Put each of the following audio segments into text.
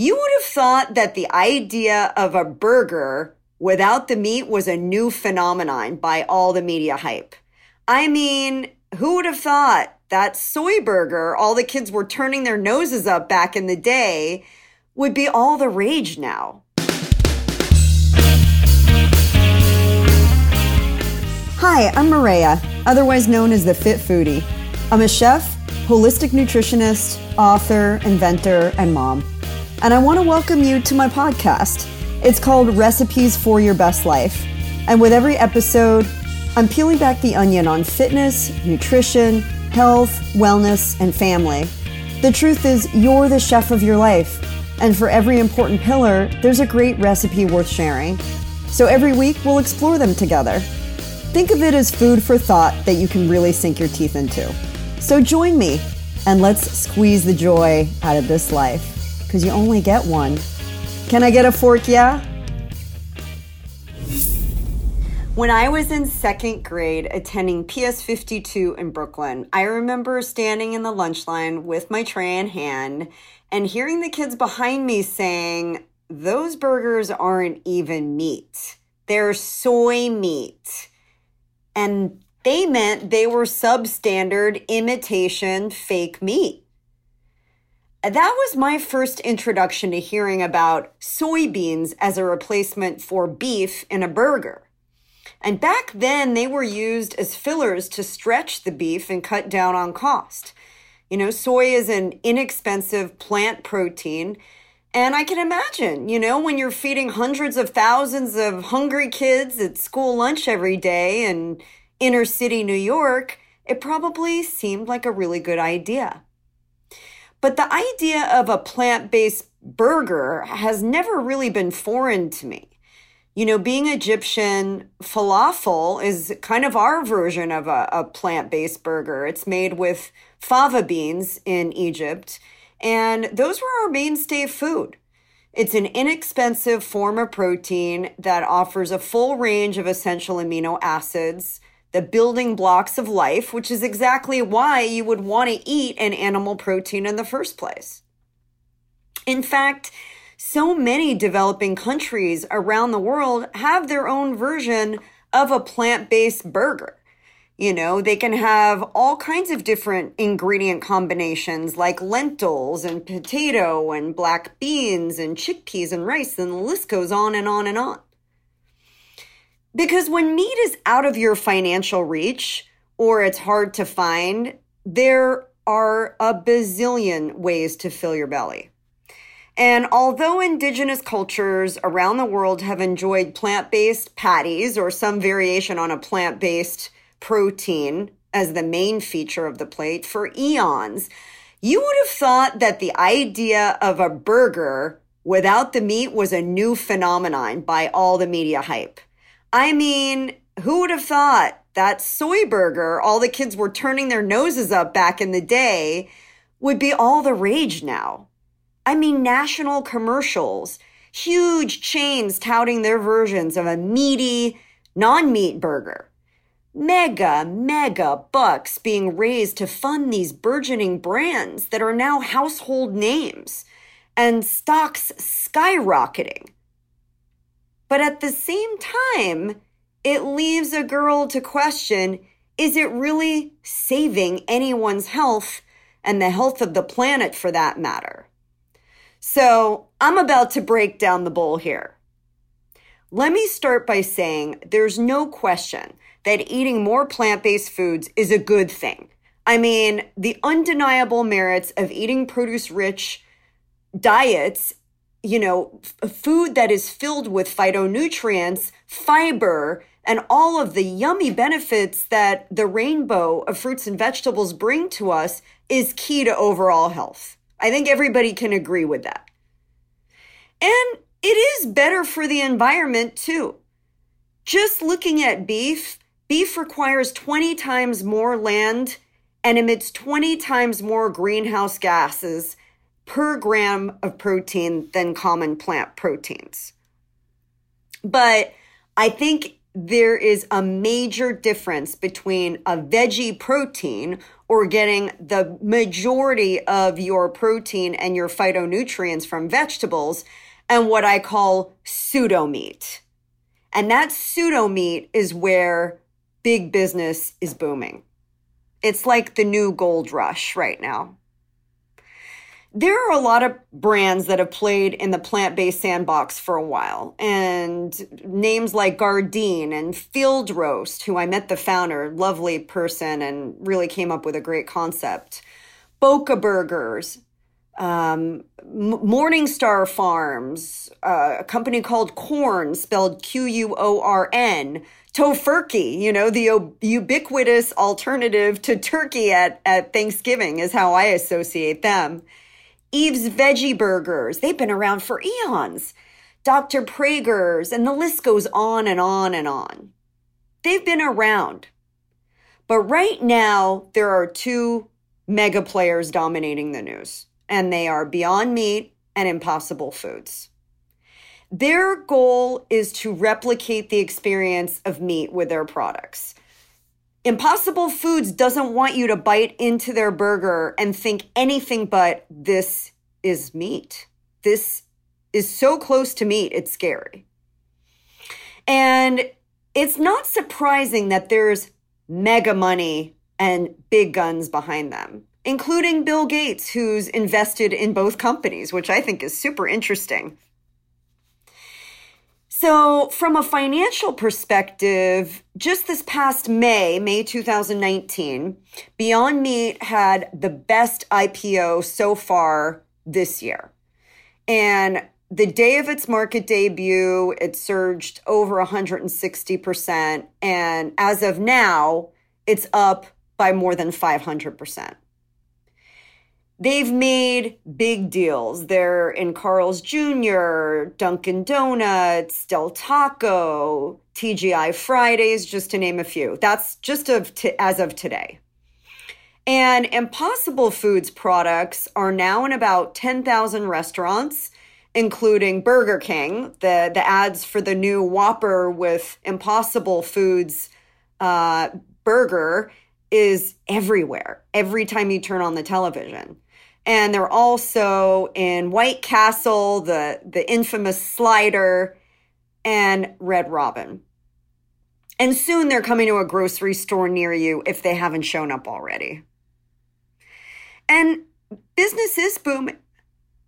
You would have thought that the idea of a burger without the meat was a new phenomenon by all the media hype. I mean, who would have thought that soy burger, all the kids were turning their noses up back in the day, would be all the rage now? Hi, I'm Maria, otherwise known as the Fit Foodie. I'm a chef, holistic nutritionist, author, inventor, and mom. And I want to welcome you to my podcast. It's called Recipes for Your Best Life. And with every episode, I'm peeling back the onion on fitness, nutrition, health, wellness, and family. The truth is, you're the chef of your life. And for every important pillar, there's a great recipe worth sharing. So every week, we'll explore them together. Think of it as food for thought that you can really sink your teeth into. So join me and let's squeeze the joy out of this life because you only get one. Can I get a fork? Yeah? When I was in second grade attending PS 52 in Brooklyn, I remember standing in the lunch line with my tray in hand and hearing the kids behind me saying, Those burgers aren't even meat, they're soy meat and they meant they were substandard imitation fake meat. That was my first introduction to hearing about soybeans as a replacement for beef in a burger. And back then, they were used as fillers to stretch the beef and cut down on cost. You know, soy is an inexpensive plant protein and I can imagine, you know, when you're feeding hundreds of thousands of hungry kids at school lunch every day in inner city New York, it probably seemed like a really good idea. But the idea of a plant based burger has never really been foreign to me. You know, being Egyptian, falafel is kind of our version of a, a plant based burger. It's made with fava beans in Egypt and those were our mainstay food. It's an inexpensive form of protein that offers a full range of essential amino acids, the building blocks of life, which is exactly why you would want to eat an animal protein in the first place. In fact, so many developing countries around the world have their own version of a plant based burger. You know, they can have all kinds of different ingredient combinations like lentils and potato and black beans and chickpeas and rice, and the list goes on and on and on. Because when meat is out of your financial reach or it's hard to find, there are a bazillion ways to fill your belly. And although indigenous cultures around the world have enjoyed plant based patties or some variation on a plant based protein as the main feature of the plate for eons. You would have thought that the idea of a burger without the meat was a new phenomenon by all the media hype. I mean, who would have thought that soy burger, all the kids were turning their noses up back in the day, would be all the rage now? I mean, national commercials, huge chains touting their versions of a meaty, non meat burger mega, mega bucks being raised to fund these burgeoning brands that are now household names and stocks skyrocketing. But at the same time, it leaves a girl to question is it really saving anyone's health and the health of the planet for that matter? So I'm about to break down the bowl here. Let me start by saying there's no question that eating more plant based foods is a good thing. I mean, the undeniable merits of eating produce rich diets, you know, f- food that is filled with phytonutrients, fiber, and all of the yummy benefits that the rainbow of fruits and vegetables bring to us is key to overall health. I think everybody can agree with that. And it is better for the environment too. Just looking at beef, Beef requires 20 times more land and emits 20 times more greenhouse gases per gram of protein than common plant proteins. But I think there is a major difference between a veggie protein or getting the majority of your protein and your phytonutrients from vegetables and what I call pseudo meat. And that pseudo meat is where big business is booming. It's like the new gold rush right now. There are a lot of brands that have played in the plant based sandbox for a while, and names like Gardein and Field Roast, who I met the founder, lovely person, and really came up with a great concept. Boca Burgers, um, Morningstar Farms, uh, a company called Quorn, spelled Q U O R N, Tofurky, you know, the ubiquitous alternative to turkey at, at Thanksgiving is how I associate them. Eve's Veggie Burgers, they've been around for eons. Dr. Praeger's, and the list goes on and on and on. They've been around. But right now, there are two mega players dominating the news and they are Beyond Meat and Impossible Foods. Their goal is to replicate the experience of meat with their products. Impossible Foods doesn't want you to bite into their burger and think anything but this is meat. This is so close to meat, it's scary. And it's not surprising that there's mega money and big guns behind them including Bill Gates, who's invested in both companies, which I think is super interesting. So, from a financial perspective, just this past May, May 2019, Beyond Meat had the best IPO so far this year. And the day of its market debut, it surged over 160%. And as of now, it's up by more than 500%. They've made big deals. They're in Carl's Jr., Dunkin' Donuts, Del Taco, TGI Fridays, just to name a few. That's just of t- as of today. And Impossible Foods products are now in about 10,000 restaurants, including Burger King. The, the ads for the new Whopper with Impossible Foods uh, burger is everywhere, every time you turn on the television and they're also in White Castle, the the infamous slider, and Red Robin. And soon they're coming to a grocery store near you if they haven't shown up already. And business is booming.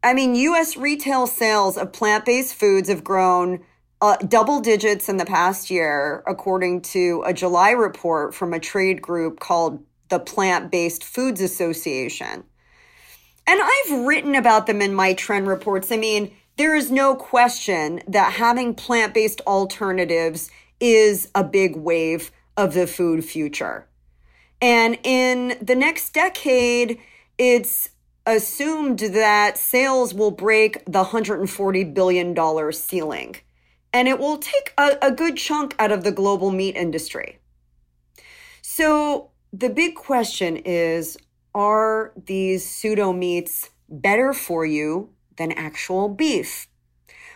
I mean, US retail sales of plant based foods have grown uh, double digits in the past year, according to a July report from a trade group called the Plant Based Foods Association. And I've written about them in my trend reports. I mean, there is no question that having plant based alternatives is a big wave of the food future. And in the next decade, it's assumed that sales will break the $140 billion ceiling. And it will take a, a good chunk out of the global meat industry. So the big question is are these pseudo meats better for you than actual beef?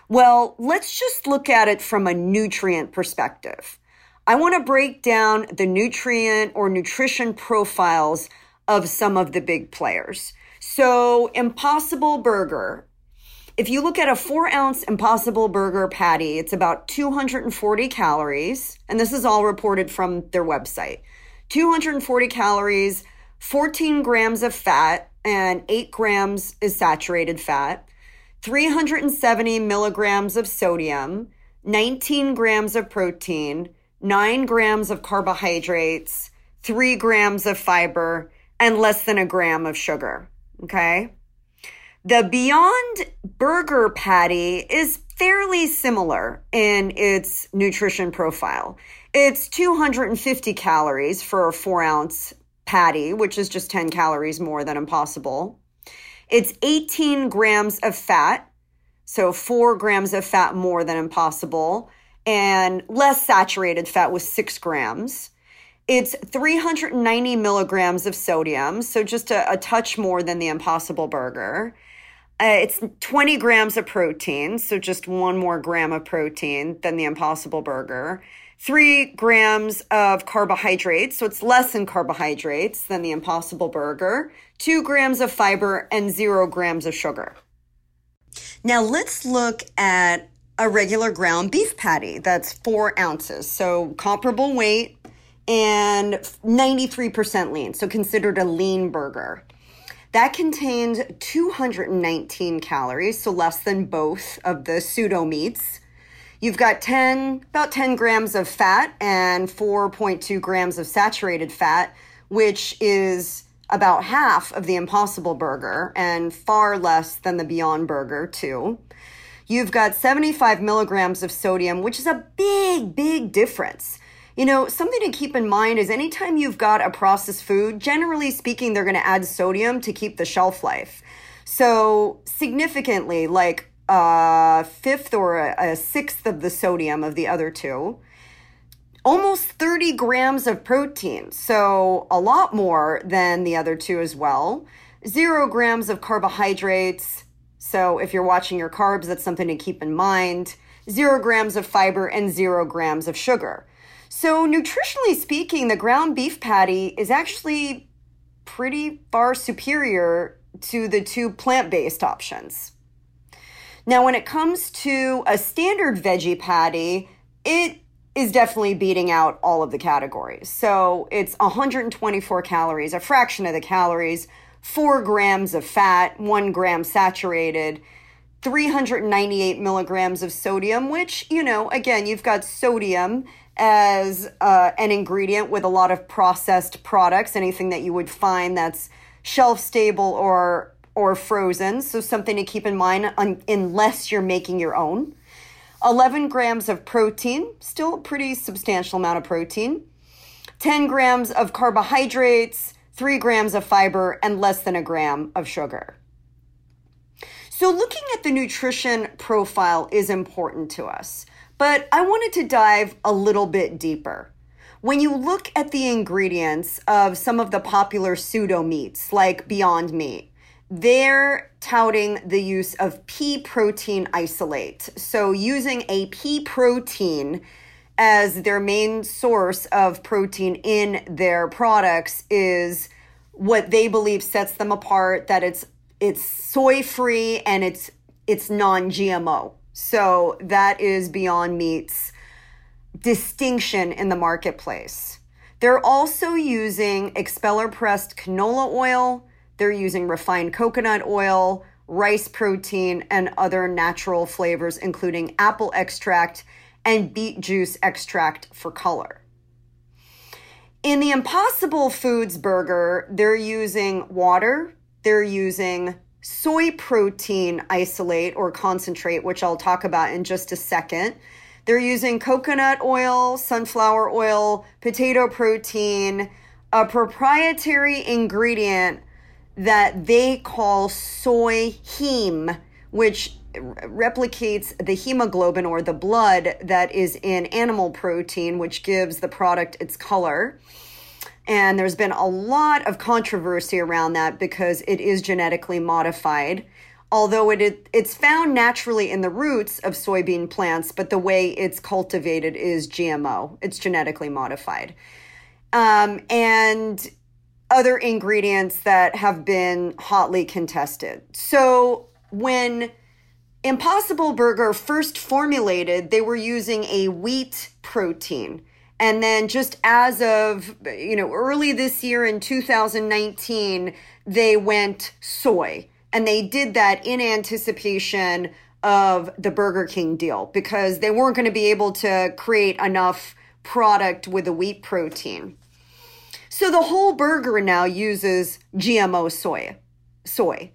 Well, let's just look at it from a nutrient perspective. I want to break down the nutrient or nutrition profiles of some of the big players. So, Impossible Burger. If you look at a four ounce Impossible Burger patty, it's about 240 calories, and this is all reported from their website. 240 calories, 14 grams of fat, and 8 grams is saturated fat, 370 milligrams of sodium, 19 grams of protein, 9 grams of carbohydrates, 3 grams of fiber, and less than a gram of sugar. Okay? The Beyond Burger patty is fairly similar in its nutrition profile. It's 250 calories for a four ounce patty, which is just 10 calories more than impossible. It's 18 grams of fat, so four grams of fat more than impossible, and less saturated fat with six grams. It's 390 milligrams of sodium, so just a, a touch more than the impossible burger. Uh, it's 20 grams of protein, so just one more gram of protein than the impossible burger three grams of carbohydrates, so it's less in carbohydrates than the Impossible Burger, two grams of fiber, and zero grams of sugar. Now let's look at a regular ground beef patty that's four ounces, so comparable weight and 93% lean, so considered a lean burger. That contains 219 calories, so less than both of the pseudo meats. You've got 10, about 10 grams of fat and 4.2 grams of saturated fat, which is about half of the Impossible Burger and far less than the Beyond Burger, too. You've got 75 milligrams of sodium, which is a big, big difference. You know, something to keep in mind is anytime you've got a processed food, generally speaking, they're going to add sodium to keep the shelf life. So, significantly, like a fifth or a, a sixth of the sodium of the other two almost 30 grams of protein, so a lot more than the other two as well. Zero grams of carbohydrates, so if you're watching your carbs, that's something to keep in mind. Zero grams of fiber and zero grams of sugar. So, nutritionally speaking, the ground beef patty is actually pretty far superior to the two plant based options. Now, when it comes to a standard veggie patty, it is definitely beating out all of the categories. So it's 124 calories, a fraction of the calories, four grams of fat, one gram saturated, 398 milligrams of sodium, which, you know, again, you've got sodium as uh, an ingredient with a lot of processed products, anything that you would find that's shelf stable or or frozen. So something to keep in mind un- unless you're making your own. 11 grams of protein, still a pretty substantial amount of protein, 10 grams of carbohydrates, 3 grams of fiber, and less than a gram of sugar. So, looking at the nutrition profile is important to us, but I wanted to dive a little bit deeper. When you look at the ingredients of some of the popular pseudo meats like Beyond Meat, they're touting the use of pea protein isolate. So, using a pea protein as their main source of protein in their products is what they believe sets them apart that it's it's soy free and it's it's non-GMO. So that is Beyond Meat's distinction in the marketplace. They're also using expeller pressed canola oil, they're using refined coconut oil, rice protein, and other natural flavors, including apple extract and beet juice extract for color. In the Impossible Foods burger, they're using water, they're using soy protein isolate or concentrate, which I'll talk about in just a second. They're using coconut oil, sunflower oil, potato protein, a proprietary ingredient that they call soy heme, which replicates the hemoglobin or the blood that is in animal protein, which gives the product its color. And there's been a lot of controversy around that because it is genetically modified. Although it, it it's found naturally in the roots of soybean plants, but the way it's cultivated is GMO. It's genetically modified. Um, and other ingredients that have been hotly contested. So when Impossible Burger first formulated, they were using a wheat protein. And then just as of, you know, early this year in 2019, they went soy. And they did that in anticipation of the Burger King deal because they weren't going to be able to create enough product with the wheat protein. So the whole burger now uses GMO soy. Soy.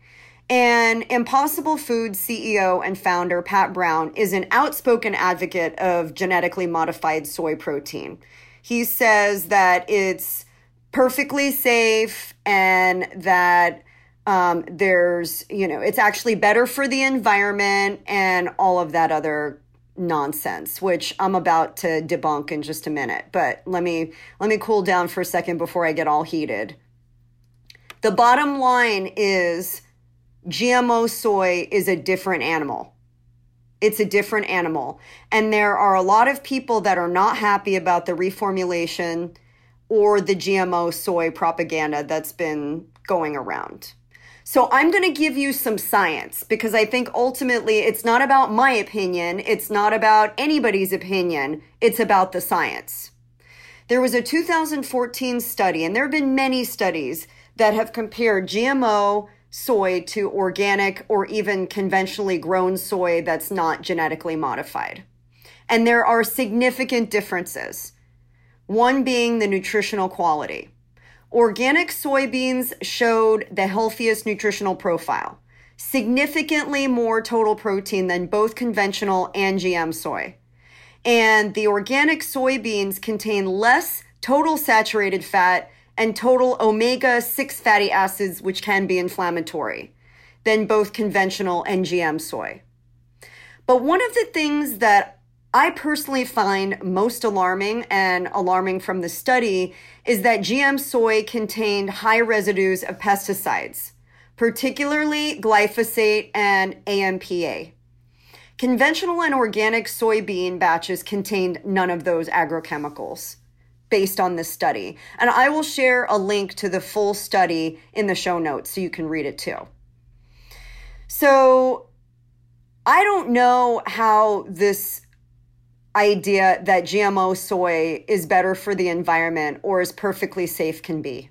And Impossible Foods CEO and founder Pat Brown is an outspoken advocate of genetically modified soy protein. He says that it's perfectly safe and that um, there's, you know, it's actually better for the environment and all of that other nonsense which i'm about to debunk in just a minute but let me let me cool down for a second before i get all heated the bottom line is gmo soy is a different animal It's a different animal. And there are a lot of people that are not happy about the reformulation or the GMO soy propaganda that's been going around. So I'm going to give you some science because I think ultimately it's not about my opinion. It's not about anybody's opinion. It's about the science. There was a 2014 study, and there have been many studies that have compared GMO soy to organic or even conventionally grown soy that's not genetically modified. And there are significant differences, one being the nutritional quality. Organic soybeans showed the healthiest nutritional profile, significantly more total protein than both conventional and GM soy. And the organic soybeans contain less total saturated fat and total omega 6 fatty acids, which can be inflammatory, than both conventional and GM soy. But one of the things that I personally find most alarming and alarming from the study is that GM soy contained high residues of pesticides, particularly glyphosate and AMPA. Conventional and organic soybean batches contained none of those agrochemicals based on this study. And I will share a link to the full study in the show notes so you can read it too. So I don't know how this idea that GMO soy is better for the environment or is perfectly safe can be.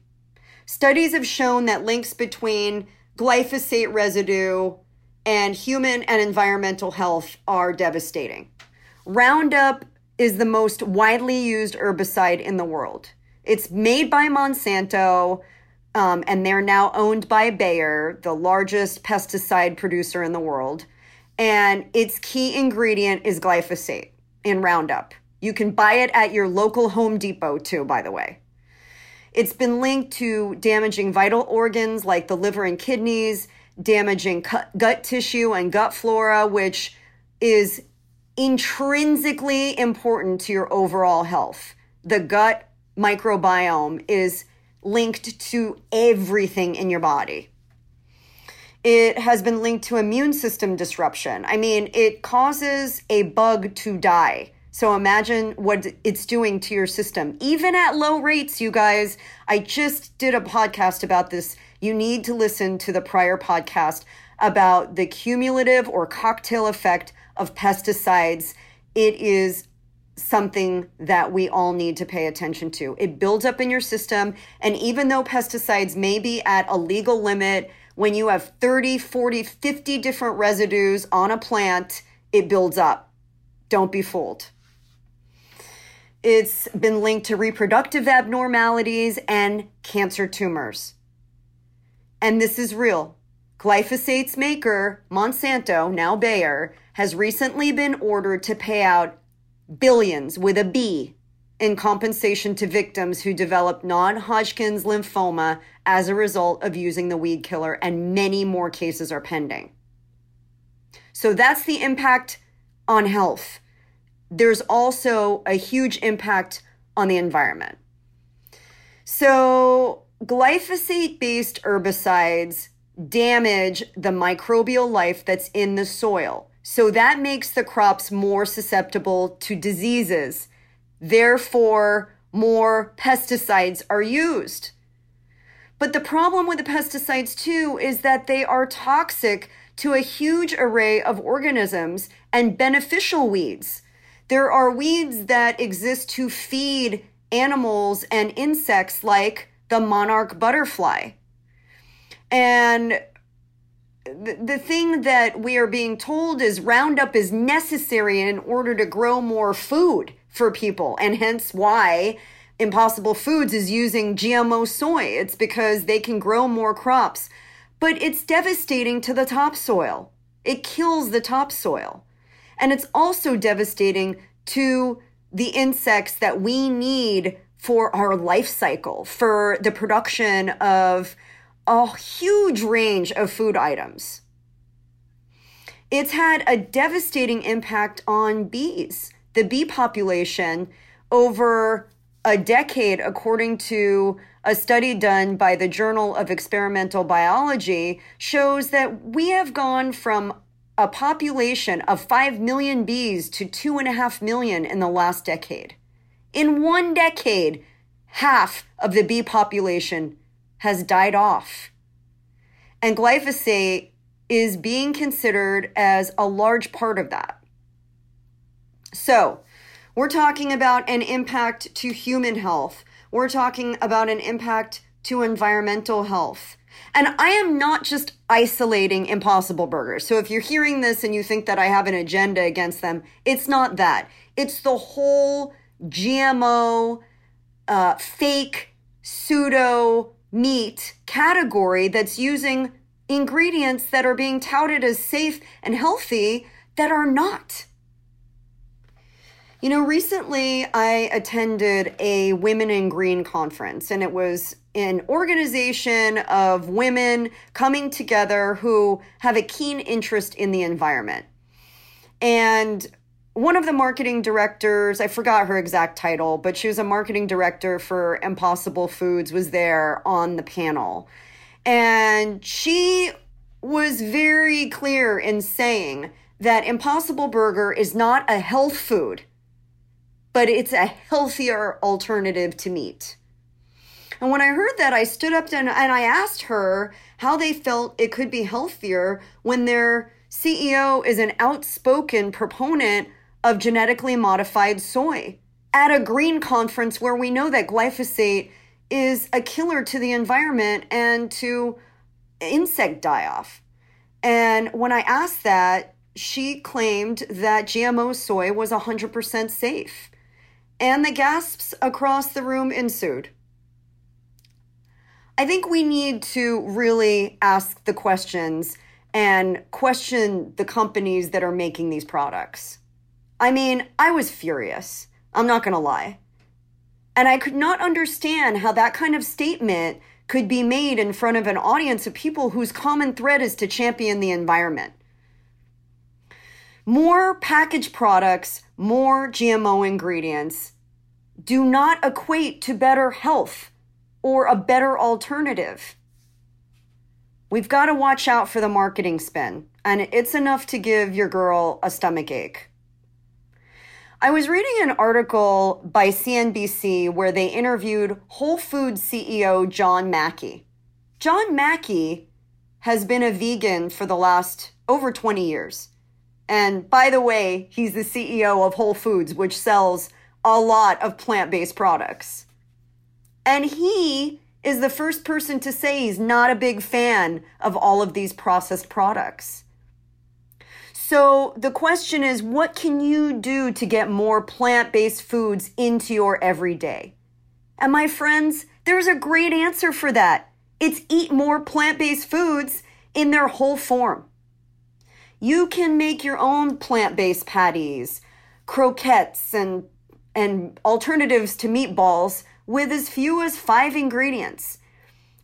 Studies have shown that links between glyphosate residue and human and environmental health are devastating. Roundup is the most widely used herbicide in the world. It's made by Monsanto, um, and they're now owned by Bayer, the largest pesticide producer in the world. And its key ingredient is glyphosate in Roundup. You can buy it at your local Home Depot, too, by the way. It's been linked to damaging vital organs like the liver and kidneys, damaging gut tissue and gut flora, which is intrinsically important to your overall health. The gut microbiome is linked to everything in your body. It has been linked to immune system disruption. I mean, it causes a bug to die. So imagine what it's doing to your system. Even at low rates, you guys, I just did a podcast about this. You need to listen to the prior podcast about the cumulative or cocktail effect of pesticides. It is something that we all need to pay attention to. It builds up in your system. And even though pesticides may be at a legal limit, when you have 30, 40, 50 different residues on a plant, it builds up. Don't be fooled. It's been linked to reproductive abnormalities and cancer tumors. And this is real. Glyphosate's maker, Monsanto, now Bayer, has recently been ordered to pay out billions with a B in compensation to victims who developed non Hodgkin's lymphoma as a result of using the weed killer, and many more cases are pending. So that's the impact on health. There's also a huge impact on the environment. So, glyphosate based herbicides damage the microbial life that's in the soil. So that makes the crops more susceptible to diseases Therefore, more pesticides are used. But the problem with the pesticides, too, is that they are toxic to a huge array of organisms and beneficial weeds. There are weeds that exist to feed animals and insects like the monarch butterfly. And the thing that we are being told is Roundup is necessary in order to grow more food for people, and hence why Impossible Foods is using GMO soy. It's because they can grow more crops, but it's devastating to the topsoil. It kills the topsoil. And it's also devastating to the insects that we need for our life cycle, for the production of a huge range of food items. It's had a devastating impact on bees the bee population over a decade, according to a study done by the Journal of Experimental Biology, shows that we have gone from a population of 5 million bees to 2.5 million in the last decade. In one decade, half of the bee population has died off. And glyphosate is being considered as a large part of that. So, we're talking about an impact to human health. We're talking about an impact to environmental health. And I am not just isolating Impossible Burgers. So if you're hearing this and you think that I have an agenda against them, it's not that. It's the whole GMO, uh, fake, pseudo meat category that's using ingredients that are being touted as safe and healthy that are not. You know, recently I attended a Women in Green conference, and it was an organization of women coming together who have a keen interest in the environment. And one of the marketing directors, I forgot her exact title, but she was a marketing director for Impossible Foods, was there on the panel. And she was very clear in saying that Impossible Burger is not a health food but it's a healthier alternative to meat. And when I heard that, I stood up and, I asked her how they felt it could be healthier when their CEO is an outspoken proponent of genetically modified soy at a green conference where we know that glyphosate is a killer to the environment and to insect die off. And when I asked that, she claimed that GMO soy was 100% safe and the gasps across the room ensued. I think we need to really ask the questions and question the companies that are making these products. I mean, I was furious. I'm not going to lie. And I could not understand how that kind of statement could be made in front of an audience of people whose common thread is to champion the environment. More packaged products, more GMO ingredients do not equate to better health or a better alternative. We've got to watch out for the marketing spin, and it's enough to give your girl a stomach ache. I was reading an article by CNBC where they interviewed Whole Foods CEO John Mackey. John Mackey has been a vegan for the last over 20 years. And by the way, he's the CEO of Whole Foods, which sells a lot of plant based products. And he is the first person to say he's not a big fan of all of these processed products. So the question is what can you do to get more plant based foods into your everyday? And my friends, there's a great answer for that. It's eat more plant based foods in their whole form. You can make your own plant based patties, croquettes, and, and alternatives to meatballs with as few as five ingredients.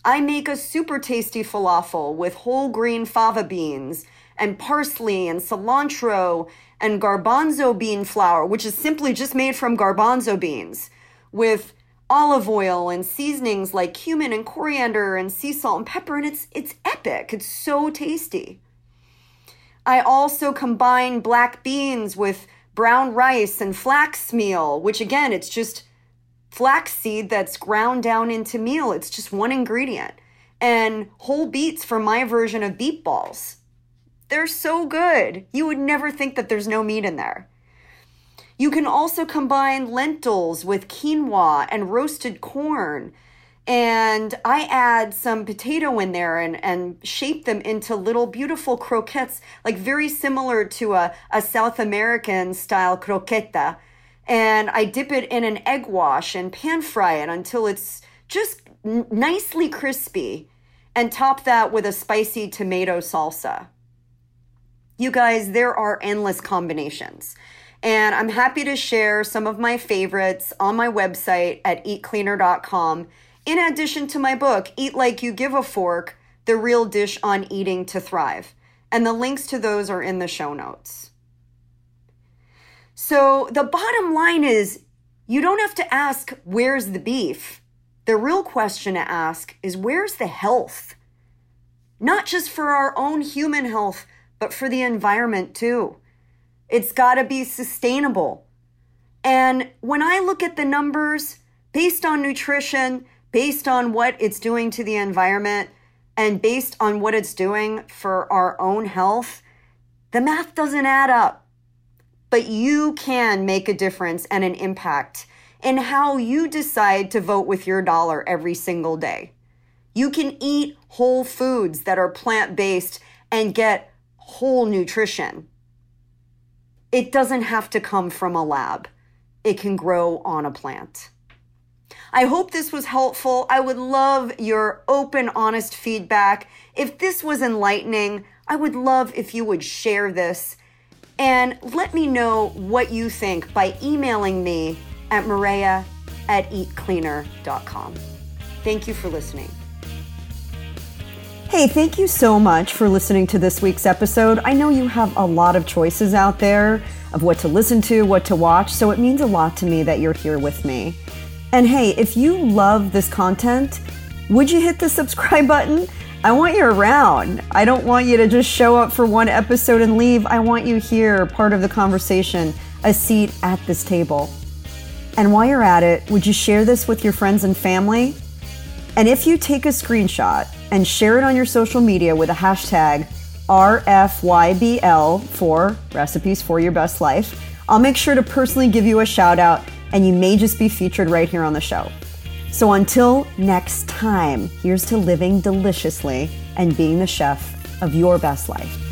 I make a super tasty falafel with whole green fava beans and parsley and cilantro and garbanzo bean flour, which is simply just made from garbanzo beans, with olive oil and seasonings like cumin and coriander and sea salt and pepper, and it's it's epic. It's so tasty. I also combine black beans with brown rice and flax meal, which again, it's just flax seed that's ground down into meal. It's just one ingredient. And whole beets for my version of beet balls. They're so good. You would never think that there's no meat in there. You can also combine lentils with quinoa and roasted corn and I add some potato in there and, and shape them into little beautiful croquettes, like very similar to a, a South American style croqueta. And I dip it in an egg wash and pan fry it until it's just n- nicely crispy and top that with a spicy tomato salsa. You guys, there are endless combinations. And I'm happy to share some of my favorites on my website at eatcleaner.com in addition to my book, Eat Like You Give a Fork The Real Dish on Eating to Thrive. And the links to those are in the show notes. So the bottom line is you don't have to ask, where's the beef? The real question to ask is, where's the health? Not just for our own human health, but for the environment too. It's got to be sustainable. And when I look at the numbers based on nutrition, based on what it's doing to the environment, and based on what it's doing for our own health, the math doesn't add up. But you can make a difference and an impact in how you decide to vote with your dollar every single day. You can eat whole foods that are plant based and get whole nutrition. It doesn't have to come from a lab, it can grow on a plant. I hope this was helpful. I would love your open, honest feedback. If this was enlightening, I would love if you would share this and let me know what you think by emailing me at Maria at eatcleaner.com. Thank you for listening. Hey, thank you so much for listening to this week's episode. I know you have a lot of choices out there of what to listen to, what to watch, so it means a lot to me that you're here with me. And hey, if you love this content, would you hit the subscribe button? I want you around. I don't want you to just show up for one episode and leave. I want you here, part of the conversation, a seat at this table. And while you're at it, would you share this with your friends and family? And if you take a screenshot and share it on your social media with a hashtag RFYBL for Recipes for Your Best Life, I'll make sure to personally give you a shout out and you may just be featured right here on the show. So until next time, here's to living deliciously and being the chef of your best life.